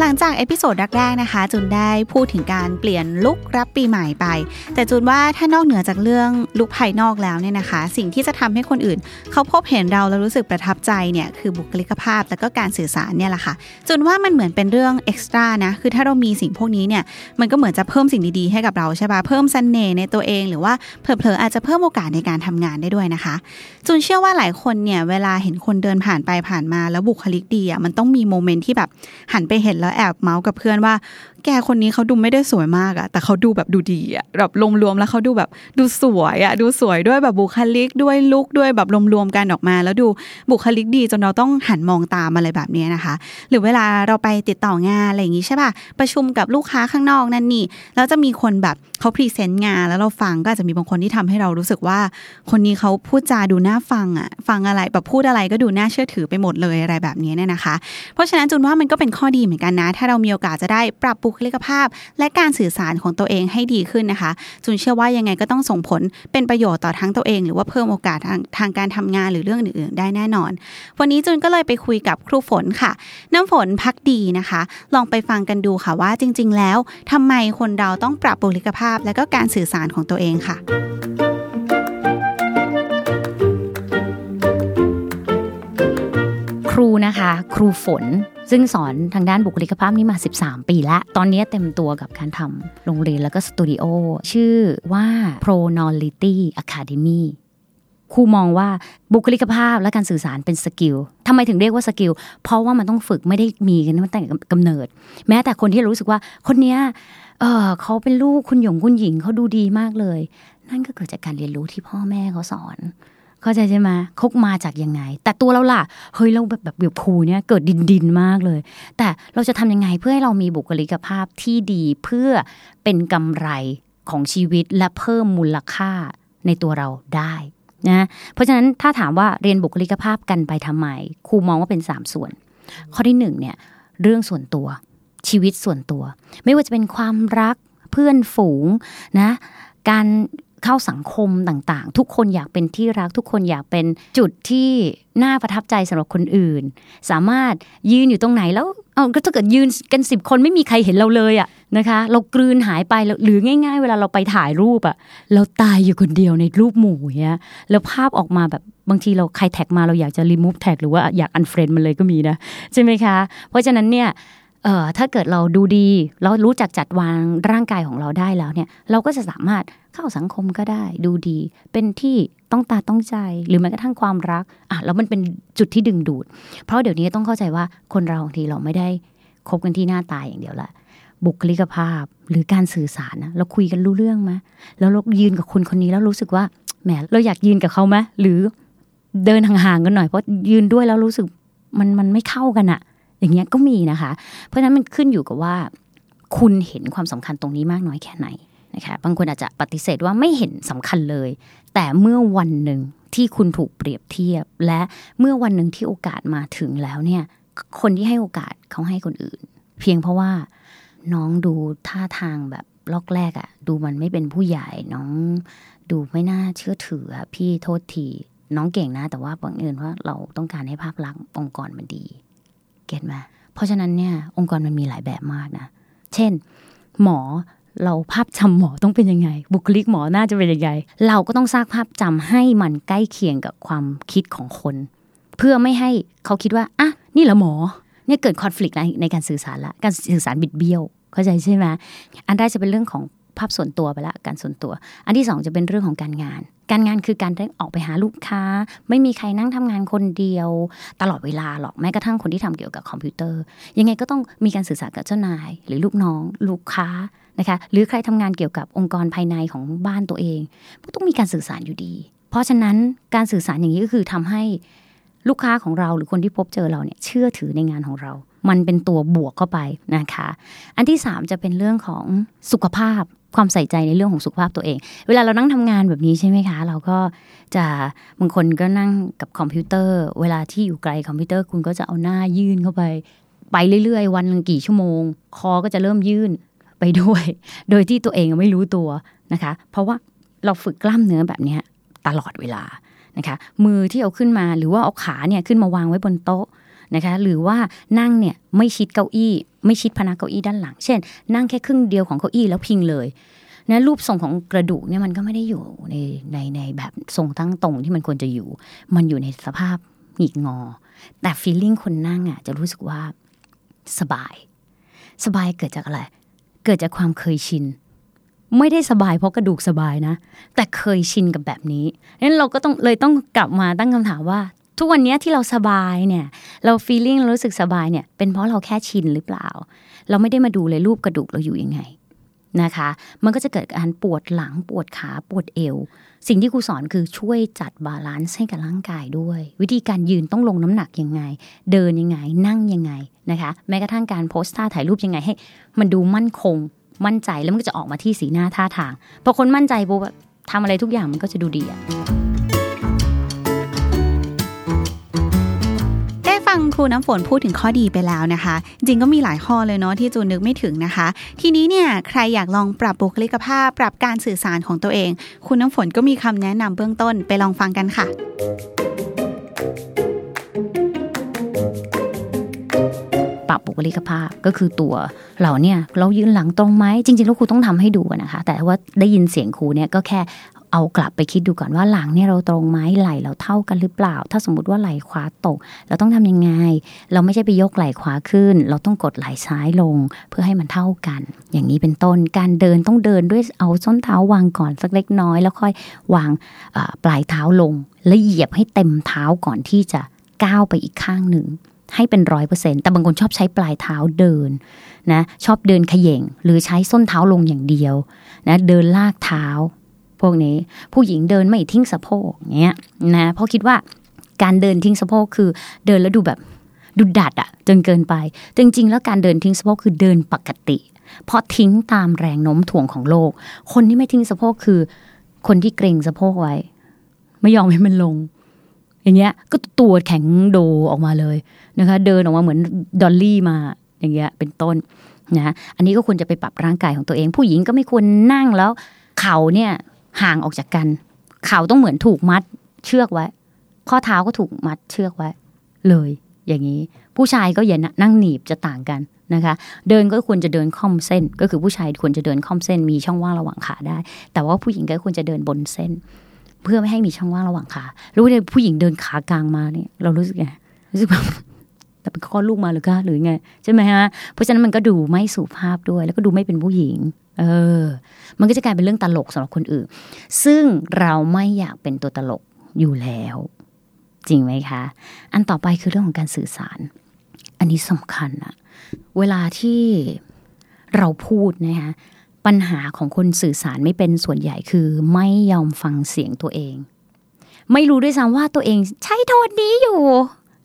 หลังจาก episode แรกๆนะคะ จุนได้พูดถึงการเปลี่ยนลุครับปีใหม่ไป แต่จุนว่าถ้านอกเหนือจากเรื่องลุคภายนอกแล้วเนี่ยนะคะ สิ่งที่จะทำให้คนอื่น เขาพบเห็นเราแล้วรู้สึกประทับใจเนี่ยคือบุคลิกภาพแล้วก็การสื่อสารเนี่ยแหละค่ะจุนว่ามันเหมือนเป็นเรื่อง extra นะคือถ้าเรามีสิ่งพวกนี้เนี่ยมันก็เหมือนจะเพิ่มสิ่งดีๆให้กับเราใช่ปะเพิ่มเสน่ห์ในตัวเองหรือว่าเผลอๆอาจจะเพิ่มโอกาสในการทำงานได้ด้วยนะคะ จุนเชื่อว่าหลายคนเนี่ยเวลาเห็นคนเดินผ่านไปผ่านมาแล้วบุคลิกดีอะมันต้องมี moment ที่แบบหันไปเห็นแล้วแอบเมาส์กับเพื่อนว่า แกคนนี้เขาดูไม่ได้สวยมากอะแต่เขาดูแบบดูดีอะแบบรวมๆแล้วเขาดูแบบดูสวยอะดูสวยด้วยแบบบุคลิกด้วยลุคด้วยแบบรวมๆกันออกมา แล้วดูบุคลิกดีจนเราต้องหันมองตามอะไรแบบนี้นะคะ หรือเวลาเราไปติดต่องานอะไรอย่างงี้ใช่ป่ะประชุมกับลูกค้าข้างนอกนั่นนี่แล้วจะมีคนแบบเขาพรีเซนต์งานแล้วเราฟังก็อาจจะมีบางคนที่ทำให้เรารู้สึกว่า คนนี้เขาพูดจาดูน่าฟังอะฟังอะไรแบบพูดอะไรก็ดูน่าเชื่อถือไปหมดเลยอะไรแบบนี้เนี่ยนะคะ เพราะฉะนั้นจุนว่ามันก็เป็นข้อดีเหมือนกันนะ ถ้าเรามีโอกาสจะได้ปรับบุคลิกภาพ และการสื่อสารของตัวเองให้ดีขึ้นนะคะจุนเชื่อว่ายังไงก็ต้องส่งผลเป็นประโยชน์ต่อทั้งตัวเอง หรือว่าเพิ่มโอกาสทางทางการทำงานหรือเรื่องอื่นๆ ได้แน่นอน วันนี้จุนก็เลยไปคุยกับครูฝนค่ะ น้ำฝนพักดีนะคะ ลองไปฟังกันดูค่ะว่าจริง ๆ แล้วทำไมคนเราต้องปรับบุคลิกภาพ และก็การสื่อสารของตัวเองค่ะครูนะคะ ครูฝน ซึ่งสอนทางด้านบุคลิกภาพนี้มา 13 ปีแล้วตอนนี้เต็มตัวกับการทำโรงเรียนแล้วก็สตูดิโอชื่อว่า Pronality Academy ครูมองว่าบุคลิกภาพและการสื่อสารเป็น skill ทำไมถึงเรียกว่า skill เพราะว่ามันต้องฝึกไม่ได้มีกันตั้งแต่กำเนิด แม้แต่คนที่รู้สึกว่าคนเนี้ยเออเขาเป็นลูกคุณหยงคุณหญิงเขาดูดีมากเลย นั่นก็เกิดจากการเรียนรู้ที่พ่อแม่เขาสอน เข้าใจใช่ไหมเขามาจากยังไง แต่ตัวเราล่ะเฮ้ยเราแบบแบบแบบภูเนี่ยเกิดดินดินมากเลย แต่เราจะทำยังไงเพื่อให้เรามีบุคลิกภาพที่ดีเพื่อเป็นกำไรของชีวิตและเพิ่มมูลค่าในตัวเราได้นะเพราะฉะนั้นถ้าถามว่าเรียนบุคลิกภาพกันไปทำไมครูมองว่าเป็น 3 ส่วน ข้อที่1เนี่ยเรื่องส่วนตัวชีวิตส่วนตัว ไม่ว่าจะเป็นความรักเพื่อนฝูงนะการ เข้าสังคมต่างๆ ทุกคนอยากเป็นที่รักทุกคนอยากเป็นจุดที่น่าประทับใจสำหรับคนอื่น สามารถยืนอยู่ตรงไหนแล้วเอาก็ถ้าเกิดยืนกันสิบคนไม่มีใครเห็นเราเลยอะนะคะ เรากลืนหายไปหรือง่าย ๆ เวลาเราไปถ่ายรูปอะเราตายอยู่คนเดียวในรูปหมู่เนี้ยแล้วภาพออกมาแบบบางทีเราใครแท็กมาเราอยากจะรีมูฟแท็กหรือว่าอยากอันเฟรนมันเลยก็มีนะใช่ไหมคะ เพราะฉะนั้นเนี่ย ถ้าเกิดเราดูดีเรารู้จักจัดวางร่างกายของเราได้แล้วเนี่ยเราก็จะสามารถเข้าสังคมก็ได้ ดูดี เป็นที่ต้องตาต้องใจหรือแม้กระทั่งความรักอะแล้วมันเป็นจุดที่ดึงดูด เพราะเดี๋ยวนี้ต้องเข้าใจว่าคนเราบางทีเราไม่ได้คบกันที่หน้าตาอย่างเดียวละบุคลิกภาพหรือการสื่อสารนะเราคุยกันรู้เรื่องไหมแล้วเรายืนกับคนคนนี้แล้วรู้สึกว่าแหมเราอยากยืนกับเขาไหมหรือเดินห่างๆกันหน่อยเพราะยืนด้วยแล้วรู้สึกมันมันไม่เข้ากันอะ อย่างเงี้ยก็มีนะคะ เพราะฉะนั้นมันขึ้นอยู่กับว่า คุณเห็นความสำคัญตรงนี้มากน้อยแค่ไหนนะคะบางคนอาจจะปฏิเสธว่าไม่เห็นสำคัญเลย แต่เมื่อวันหนึ่งที่คุณถูกเปรียบเทียบ และเมื่อวันหนึ่งที่โอกาสมาถึงแล้วเนี่ยคนที่ให้โอกาสเขาให้คนอื่น เพียงเพราะว่าน้องดูท่าทางแบบล็อกแรกอะดูมันไม่เป็นผู้ใหญ่น้องดูไม่น่าเชื่อถืออะพี่โทษทีน้องเก่งนะ แต่ว่าบังเอิญว่าเราต้องการให้ภาพลักษณ์องค์กรมันดี เก็ตไหมเพราะฉะนั้นเนี่ยองค์กรมันมีหลายแบบมากนะ เช่น หมอเราภาพจำหมอต้องเป็นยังไง บุคลิกหมอน่าจะเป็นยังไง เราก็ต้องสร้างภาพจำให้มันใกล้เคียงกับความคิดของคน เพื่อไม่ให้เขาคิดว่าอะนี่เหรอหมอเนี่ยเกิดคอน FLICT ในการสื่อสารละการสื่อสารบิดเบี้ยวเข้าใจใช่ไหมอันแรกจะเป็นเรื่องของภาพส่วนตัวไปละการส่วนตัว อันที่สองจะเป็นเรื่องของการงาน การงานคือการได้ออกไปหาลูกค้า ไม่มีใครนั่งทำงานคนเดียว ตลอดเวลาหรอกแม้กระทั่งคนที่ทำเกี่ยวกับคอมพิวเตอร์ ยังไงก็ต้องมีการสื่อสารกับเจ้านาย หรือลูกน้อง ลูกค้านะคะหรือใครทำงานเกี่ยวกับองค์กรภายในของบ้านตัวเองก็ต้องมีการสื่อสารอยู่ดี เพราะฉะนั้นการสื่อสารอย่างนี้ก็คือทำให้ ลูกค้าของเราหรือคนที่พบเจอเราเนี่ยเชื่อถือในงานของเรา มันเป็นตัวบวกเข้าไปนะคะ อันที่สามจะเป็นเรื่องของสุขภาพความใส่ใจในเรื่องของสุขภาพตัวเอง เวลาเรานั่งทำงานแบบนี้ใช่ไหมคะ เราก็จะบางคนก็นั่งกับคอมพิวเตอร์ เวลาที่อยู่ไกลคอมพิวเตอร์คุณก็จะเอาหน้ายื่นเข้าไป ไปเรื่อย ๆ วันนึงกี่ชั่วโมง คอก็จะเริ่มยื่นไปด้วย โดยที่ตัวเองไม่รู้ตัวนะคะ เพราะว่าเราฝึกกล้ามเนื้อแบบนี้ตลอดเวลา นะคะมือที่เอาขึ้นมาหรือว่าเอาขาเนี่ยขึ้นมาวางไว้บนโต๊ะนะคะหรือว่านั่งเนี่ยไม่ชิดเก้าอี้ ไม่ชิดพนักเก้าอี้ด้านหลัง เช่น นั่งแค่ครึ่งเดียวของเก้าอี้แล้วพิงเลยนะรูปทรงของกระดูกเนี่ยมันก็ไม่ได้อยู่ในในในแบบทรงตั้งตรงที่มันควรจะอยู่ มันอยู่ในสภาพหงิกงอ แต่ฟีลลิ่งคนนั่งอะจะรู้สึกว่าสบาย สบายเกิดจากอะไร เกิดจากความเคยชิน ไม่ได้สบายเพราะกระดูกสบายนะ แต่เคยชินกับแบบนี้นั้นเราก็ต้องเลยต้องกลับมาตั้งคำถามว่า ทุกวันนี้ที่เราสบายเนี่ยเรา feeling เรารู้สึกสบายเนี่ยเป็นเพราะเราแค่ชินหรือเปล่า เราไม่ได้มาดูเลยรูปกระดูกเราอยู่ยังไงนะคะ มันก็จะเกิดการปวดหลังปวดขาปวดเอว สิ่งที่ครูสอนคือช่วยจัด balance ให้กับร่างกายด้วย วิธีการยืนต้องลงน้ำหนักยังไง เดินยังไงนั่งยังไงนะคะ แม้กระทั่งการโพสท่าถ่ายรูปยังไงให้ มันดูมั่นคง มั่นใจแล้วมันก็จะออกมาที่สีหน้าท่าทางพอคนมั่นใจปุ๊บทำอะไรทุกอย่างมันก็จะดูดีอะฟังครูน้ำฝนพูดถึงข้อดีไปแล้วนะคะ จริงก็มีหลายข้อเลยเนาะที่จูนนึกไม่ถึงนะคะ ทีนี้เนี่ยใครอยากลองปรับบุคลิกภาพ ปรับการสื่อสารของตัวเอง คุณน้ำฝนก็มีคำแนะนำเบื้องต้นไปลองฟังกันค่ะ รับบุคลิกภาพก็คือตัวเราเนี่ยเรายืนหลังตรงไหมจริงๆแล้วครูต้องทำให้ดูนะคะ แต่ว่าได้ยินเสียงครูเนี่ยก็แค่เอากลับไปคิดดูก่อนว่าหลังเนี่ยเราตรงไหมไหลเราเท่ากันหรือเปล่า ถ้าสมมติว่าไหลขวาตก เราต้องทำยังไง เราไม่ใช่ไปยกไหลขวาขึ้น เราต้องกดไหลซ้ายลง เพื่อให้มันเท่ากัน อย่างนี้เป็นต้นการเดินต้องเดินด้วยเอาส้นเท้าวางก่อนสักเล็กน้อย แล้วค่อยวางปลายเท้าลง แล้วเหยียบให้เต็มเท้าก่อนที่จะก้าวไปอีกข้างหนึ่ง ให้เป็นร้อยเปอร์เซ็นแต่บางคนชอบใช้ปลายเท้าเดินนะชอบเดินขย่งหรือใช้ส้นเท้าลงอย่างเดียวนะเดินลากเท้า พวกนี้ผู้หญิงเดินไม่ทิ้งสะโพกเงี้ยนะเพราะคิดว่าการเดินทิ้งสะโพกคือเดินแล้วดูแบบดูดัดอะจนเกินไป จริง ๆ แล้วการเดินทิ้งสะโพกคือเดินปกติ เพราะทิ้งตามแรงโน้มถ่วงของโลก คนที่ไม่ทิ้งสะโพกคือ คนที่เกรงสะโพกไว้ ไม่ยอมให้มันลง อย่างเงี้ยก็ตัวแข็งโด่ออกมาเลยนะคะเดินออกมาเหมือน dolly มาอย่างเงี้ยเป็นต้นนะอันนี้ก็ควรจะไปปรับร่างกายของตัวเอง ผู้หญิงก็ไม่ควรนั่งแล้ว เข่าเนี่ยห่างออกจากกัน เข่าต้องเหมือนถูกมัดเชือกไว้ ข้อเท้าก็ถูกมัดเชือกไว้ เลย อย่างนี้ ผู้ชายก็อย่านั่งหนีบจะต่างกันนะคะ เดินก็ควรจะเดินคร่อมเส้น ก็คือผู้ชายควรจะเดินคร่อมเส้นมีช่องว่างระหว่างขาได้ แต่ว่าผู้หญิงก็ควรจะเดินบนเส้น เพื่อไม่ให้มีช่องว่างระหว่างขารู้เลยผู้หญิงเดินขากลางมาเนี่ยเรารู้สึกไงรู้สึกแบบแต่เป็นข้อลูกมาหรือก็หรือไงใช่ไหมฮะเพราะฉะนั้นมันก็ดูไม่สุภาพด้วย แล้วก็ดูไม่เป็นผู้หญิง เออ มันก็จะกลายเป็นเรื่องตลกสำหรับคนอื่น ซึ่งเราไม่อยากเป็นตัวตลกอยู่แล้ว จริงไหมคะ อันต่อไปคือเรื่องของการสื่อสาร อันนี้สำคัญอะเวลาที่เราพูดนะคะ ปัญหาของคนสื่อสารไม่เป็นส่วนใหญ่คือไม่ยอมฟังเสียงตัวเอง ไม่รู้ด้วยซ้ำว่าตัวเองใช้โทนนี้อยู่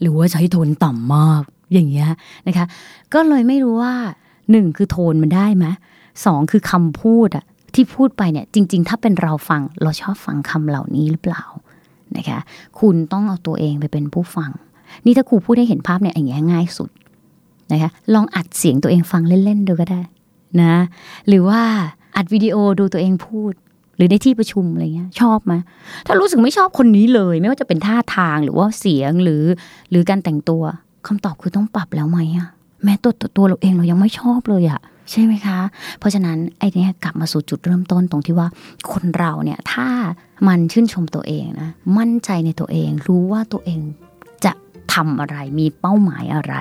หรือว่าใช้โทนต่ำมากอย่างเงี้ยนะคะ ก็เลยไม่รู้ว่าหนึ่งคือโทนมันได้ไหมสองคือคำพูดอะที่พูดไปเนี่ยจริง ๆ ถ้าเป็นเราฟังเราชอบฟังคำเหล่านี้หรือเปล่านะคะคุณต้องเอาตัวเองไปเป็นผู้ฟัง นี่ถ้าครูพูดให้เห็นภาพเนี่ยอย่างเงี้ยง่ายสุดนะคะลองอัดเสียงตัวเองฟังเล่นๆดูก็ได้ นะหรือว่าอัดวิดีโอดูตัวเองพูด หรือในที่ประชุมอะไรเงี้ยชอบไหมถ้ารู้สึกไม่ชอบคนนี้เลย ไม่ว่าจะเป็นท่าทางหรือว่าเสียงหรือหรือการแต่งตัวคำตอบคือต้องปรับแล้วไหมอะแม้ตัวตัวเราเองเรายังไม่ชอบเลยอะใช่ไหมคะ เพราะฉะนั้นไอ้นี่กลับมาสู่จุดเริ่มต้นตรงที่ว่าคนเราเนี่ยถ้ามันชื่นชมตัวเองนะมั่นใจในตัวเอง รู้ว่าตัวเองจะทำอะไรมีเป้าหมายอะไร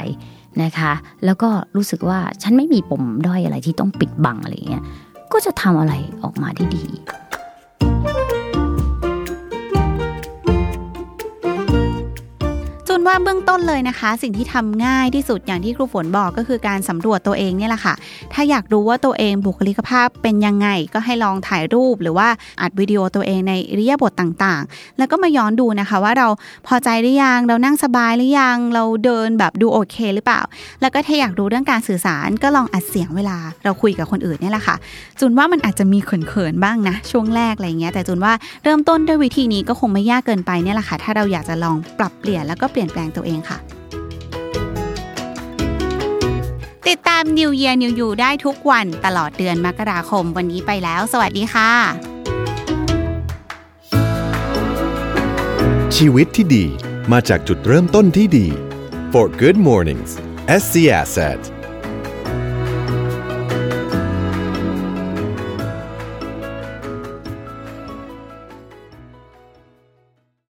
นะคะ แล้วก็รู้สึกว่าฉันไม่มีปมด้อยอะไรที่ต้องปิดบังอะไรเงี้ยก็จะทำอะไรออกมาได้ดี ว่าเบื้องต้นเลยนะคะ สิ่งที่ทำง่ายที่สุดอย่างที่ครูฝนบอกก็คือการสำรวจตัวเองเนี่ยแหละค่ะ ถ้าอยากรู้ว่าตัวเองบุคลิกภาพเป็นยังไงก็ให้ลองถ่ายรูปหรือว่าอัดวิดีโอตัวเองในอิริยบถต่างๆ แล้วก็มาย้อนดูนะคะว่าเราพอใจหรือยังเรานั่งสบายหรือยังเราเดินแบบดูโอเคหรือเปล่า แล้วก็ถ้าอยากรู้เรื่องการสื่อสารก็ลองอัดเสียงเวลาเราคุยกับคนอื่นเนี่ยแหละค่ะจุนว่ามันอาจจะมีเขินๆบ้างนะช่วงแรกอะไรเงี้ยแต่จุนว่าเริ่มต้นด้วยวิธีนี้ก็คงไม่ยากเกินไปเนี่ยแหละค่ะถ้าเราอยากจะลองปรับเปลี่ยนแล้วก็เปลี่ยนแปลงตัวเองค่ะ ติดตาม New Year New You ได้ทุกวันตลอดเดือนมกราคมวันนี้ไปแล้ว สวัสดีค่ะ ชีวิตที่ดีมาจากจุดเริ่มต้นที่ดี For Good Mornings SC Asset